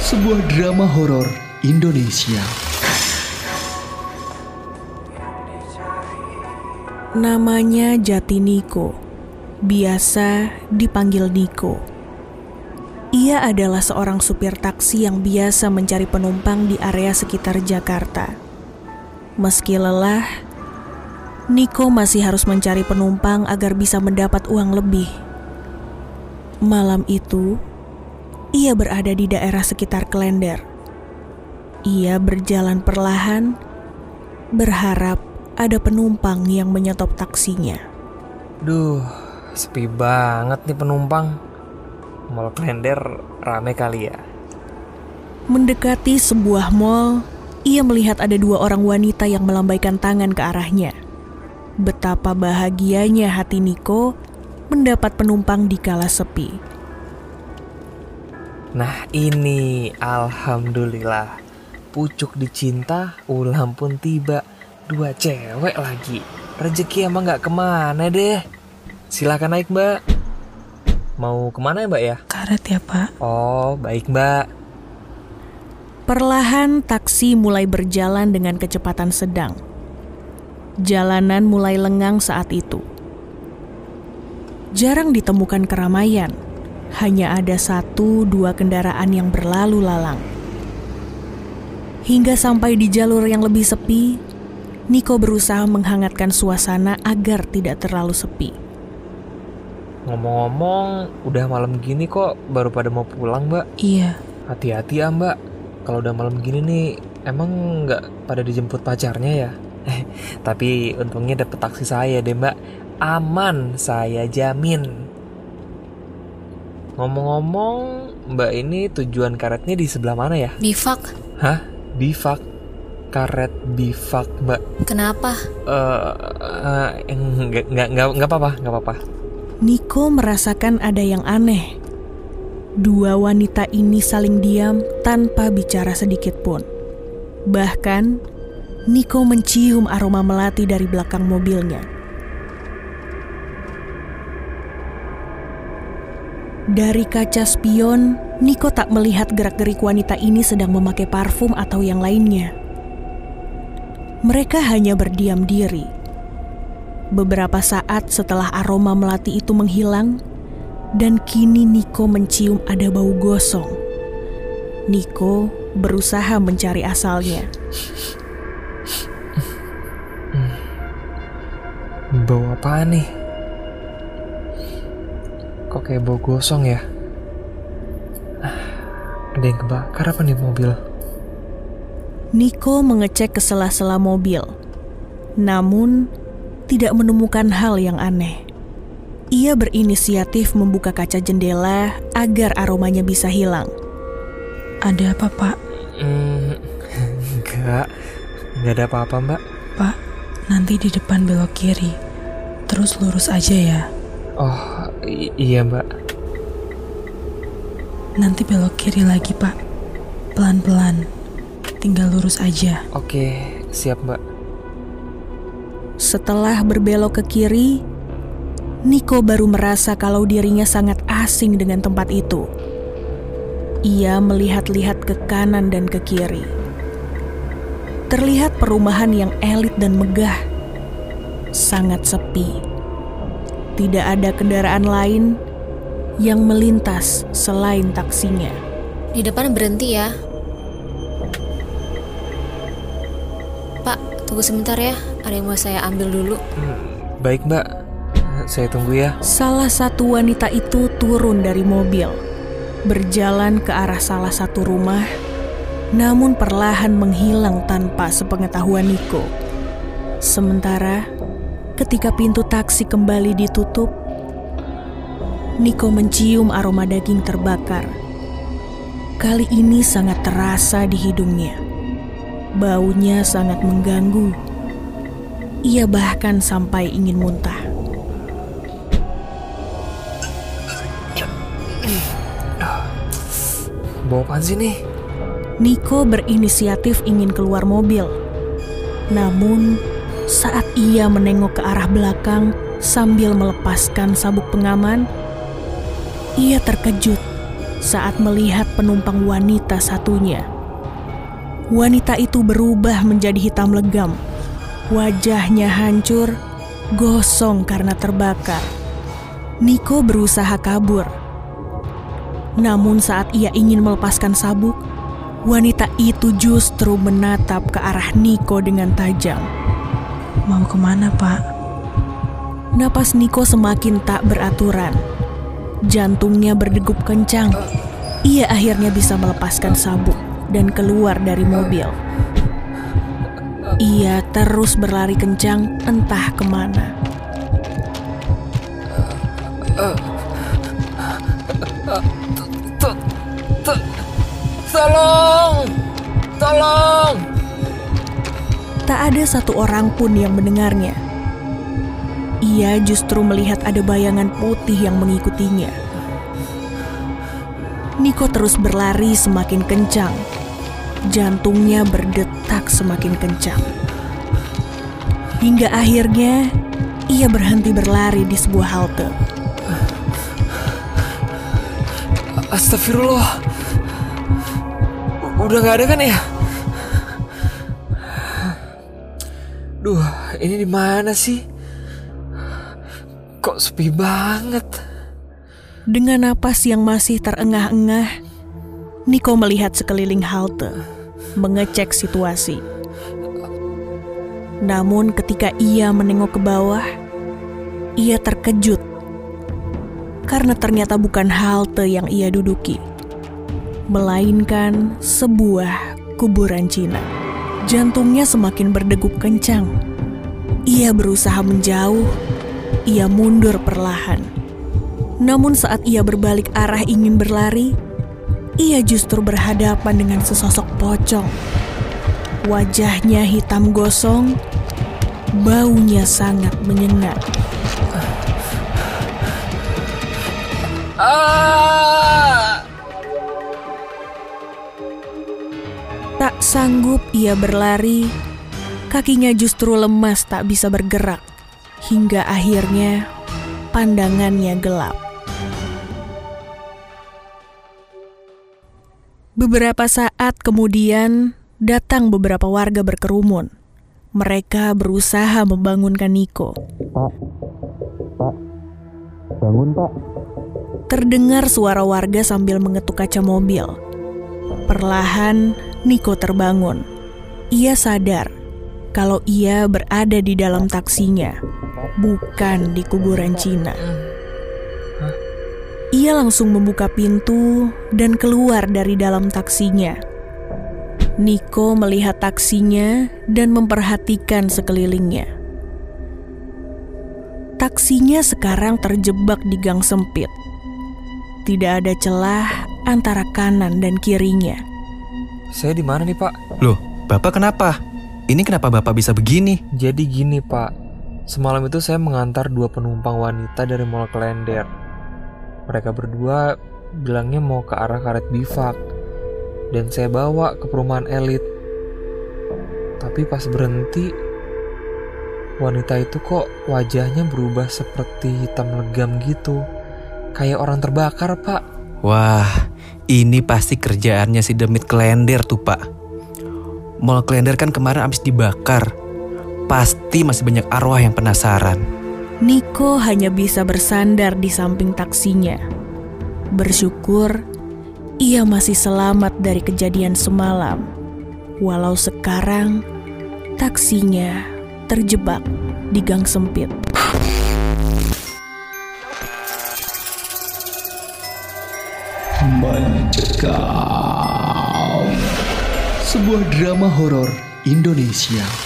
Sebuah drama horor Indonesia. Namanya Jati Niko. Biasa dipanggil Niko. Ia adalah seorang supir taksi yang biasa mencari penumpang di area sekitar Jakarta. Meski lelah, Niko masih harus mencari penumpang agar bisa mendapat uang lebih. Malam itu, ia berada di daerah sekitar Klender. Ia berjalan perlahan, berharap ada penumpang yang menyetop taksinya. Duh, sepi banget nih penumpang. Mall Klender rame kali ya. Mendekati sebuah mall, ia melihat ada dua orang wanita yang melambaikan tangan ke arahnya. Betapa bahagianya hati Niko mendapat penumpang di kala sepi. Nah ini, Alhamdulillah. Pucuk dicinta, ulang pun tiba. Dua cewek lagi. Rezeki emang gak ke mana deh. Silahkan naik mbak. Mau ke mana ya mbak ya? Karet ya pak Oh, baik mbak. Perlahan taksi mulai berjalan dengan kecepatan sedang. Jalanan mulai lengang saat itu. Jarang ditemukan keramaian. Hanya ada satu dua kendaraan yang berlalu lalang. Hingga sampai di jalur yang lebih sepi, Niko berusaha menghangatkan suasana agar tidak terlalu sepi. Ngomong-ngomong, udah malam gini kok baru pada mau pulang mbak. Iya Hati-hati ya mbak. Kalau udah malam gini nih, emang nggak pada dijemput pacarnya ya? Eh, Tapi untungnya dapet taksi saya deh mbak. Aman, saya jamin. Ngomong-ngomong, mbak ini tujuan karetnya di sebelah mana ya? Bifak, Hah? Bifak? Karet bifak mbak? kenapa? Eh, eh, nggak nggak nggak nggak apa-apa, nggak apa-apa. Niko merasakan ada yang aneh. Dua wanita ini saling diam tanpa bicara sedikit pun. Bahkan, Niko mencium aroma melati dari belakang mobilnya. Dari kaca spion, Niko tak melihat gerak-gerik wanita ini sedang memakai parfum atau yang lainnya. Mereka hanya berdiam diri. Beberapa saat setelah aroma melati itu menghilang, dan kini Niko mencium ada bau gosong. Niko berusaha mencari asalnya. Bau apaan nih? Kayak bau gosong ya? Ah, ada yang kebakar apa nih mobil? Niko mengecek ke sela-sela mobil, namun tidak menemukan hal yang aneh. Ia berinisiatif membuka kaca jendela agar aromanya bisa hilang. Ada apa pak? Hmm, enggak, enggak ada apa-apa mbak. Pak nanti di depan belok kiri Terus lurus aja ya Oh, i- iya mbak. Nanti belok kiri lagi pak Pelan-pelan Tinggal lurus aja Oke, siap mbak. Setelah berbelok ke kiri, Niko baru merasa kalau dirinya sangat asing dengan tempat itu. Ia melihat-lihat ke kanan dan ke kiri. Terlihat perumahan yang elit dan megah. Sangat sepi. Tidak ada kendaraan lain yang melintas selain taksinya. Di depan berhenti ya. Pak, tunggu sebentar ya. Ada yang mau saya ambil dulu. Hmm, baik mbak, saya tunggu ya. Salah satu wanita itu turun dari mobil, berjalan ke arah salah satu rumah, namun perlahan menghilang tanpa sepengetahuan Niko. Sementara ketika pintu taksi kembali ditutup, Niko mencium aroma daging terbakar. Kali ini sangat terasa di hidungnya. Baunya sangat mengganggu. Ia bahkan sampai ingin muntah. Bawa apaan sih nih? Niko berinisiatif ingin keluar mobil. Namun, saat ia menengok ke arah belakang sambil melepaskan sabuk pengaman, Ia terkejut saat melihat penumpang wanita satunya. Wanita itu berubah menjadi hitam legam. Wajahnya hancur, gosong karena terbakar. Niko berusaha kabur. Namun saat ia ingin melepaskan sabuk, wanita itu justru menatap ke arah Niko dengan tajam. Mau ke mana, Pak? Napas Niko semakin tak beraturan. Jantungnya berdegup kencang. Ia akhirnya bisa melepaskan sabuk dan keluar dari mobil. Ia terus berlari kencang entah ke mana. Tolong! Tolong! Tak ada satu orang pun yang mendengarnya. Ia justru melihat ada bayangan putih yang mengikutinya. Niko terus berlari semakin kencang. Jantungnya berdetak semakin kencang. Hingga akhirnya ia berhenti berlari di sebuah halte. Astagfirullah. Udah gak ada kan ya? Duh, ini di mana sih? Kok sepi banget? Dengan napas yang masih terengah-engah, Niko melihat sekeliling halte, mengecek situasi. Namun ketika ia menengok ke bawah, ia terkejut karena ternyata bukan halte yang ia duduki, melainkan sebuah kuburan Cina. Jantungnya semakin berdegup kencang. Ia berusaha menjauh, ia mundur perlahan. Namun saat ia berbalik arah ingin berlari, ia justru berhadapan dengan sesosok pocong. Wajahnya hitam gosong, baunya sangat menyengat. Ah! Tak sanggup ia berlari, kakinya justru lemas tak bisa bergerak, hingga akhirnya pandangannya gelap. Beberapa saat kemudian, datang beberapa warga berkerumun. Mereka berusaha membangunkan Niko. Bangun, Pak. Terdengar suara warga sambil mengetuk kaca mobil. Perlahan, Niko terbangun. Ia sadar kalau ia berada di dalam taksinya, bukan di kuburan Cina. Ia langsung membuka pintu dan keluar dari dalam taksinya. Niko melihat taksinya dan memperhatikan sekelilingnya. Taksinya sekarang terjebak di gang sempit. Tidak ada celah antara kanan dan kirinya. Saya di mana nih, Pak? Loh, Bapak kenapa? Ini kenapa Bapak bisa begini? Jadi gini, Pak. Semalam itu saya mengantar dua penumpang wanita dari Mall Klender. Mereka berdua bilangnya mau ke arah karet bifak. Dan saya bawa ke perumahan elit. Tapi pas berhenti, wanita itu kok wajahnya berubah seperti hitam legam gitu. Kayak orang terbakar, Pak. Wah, ini pasti kerjaannya si Demit Klender tuh pak. Mall Klender kan kemarin habis dibakar. Pasti masih banyak arwah yang penasaran. Niko hanya bisa bersandar di samping taksinya. Bersyukur ia masih selamat dari kejadian semalam. Walau sekarang taksinya terjebak di gang sempit. Sebuah drama horor Indonesia.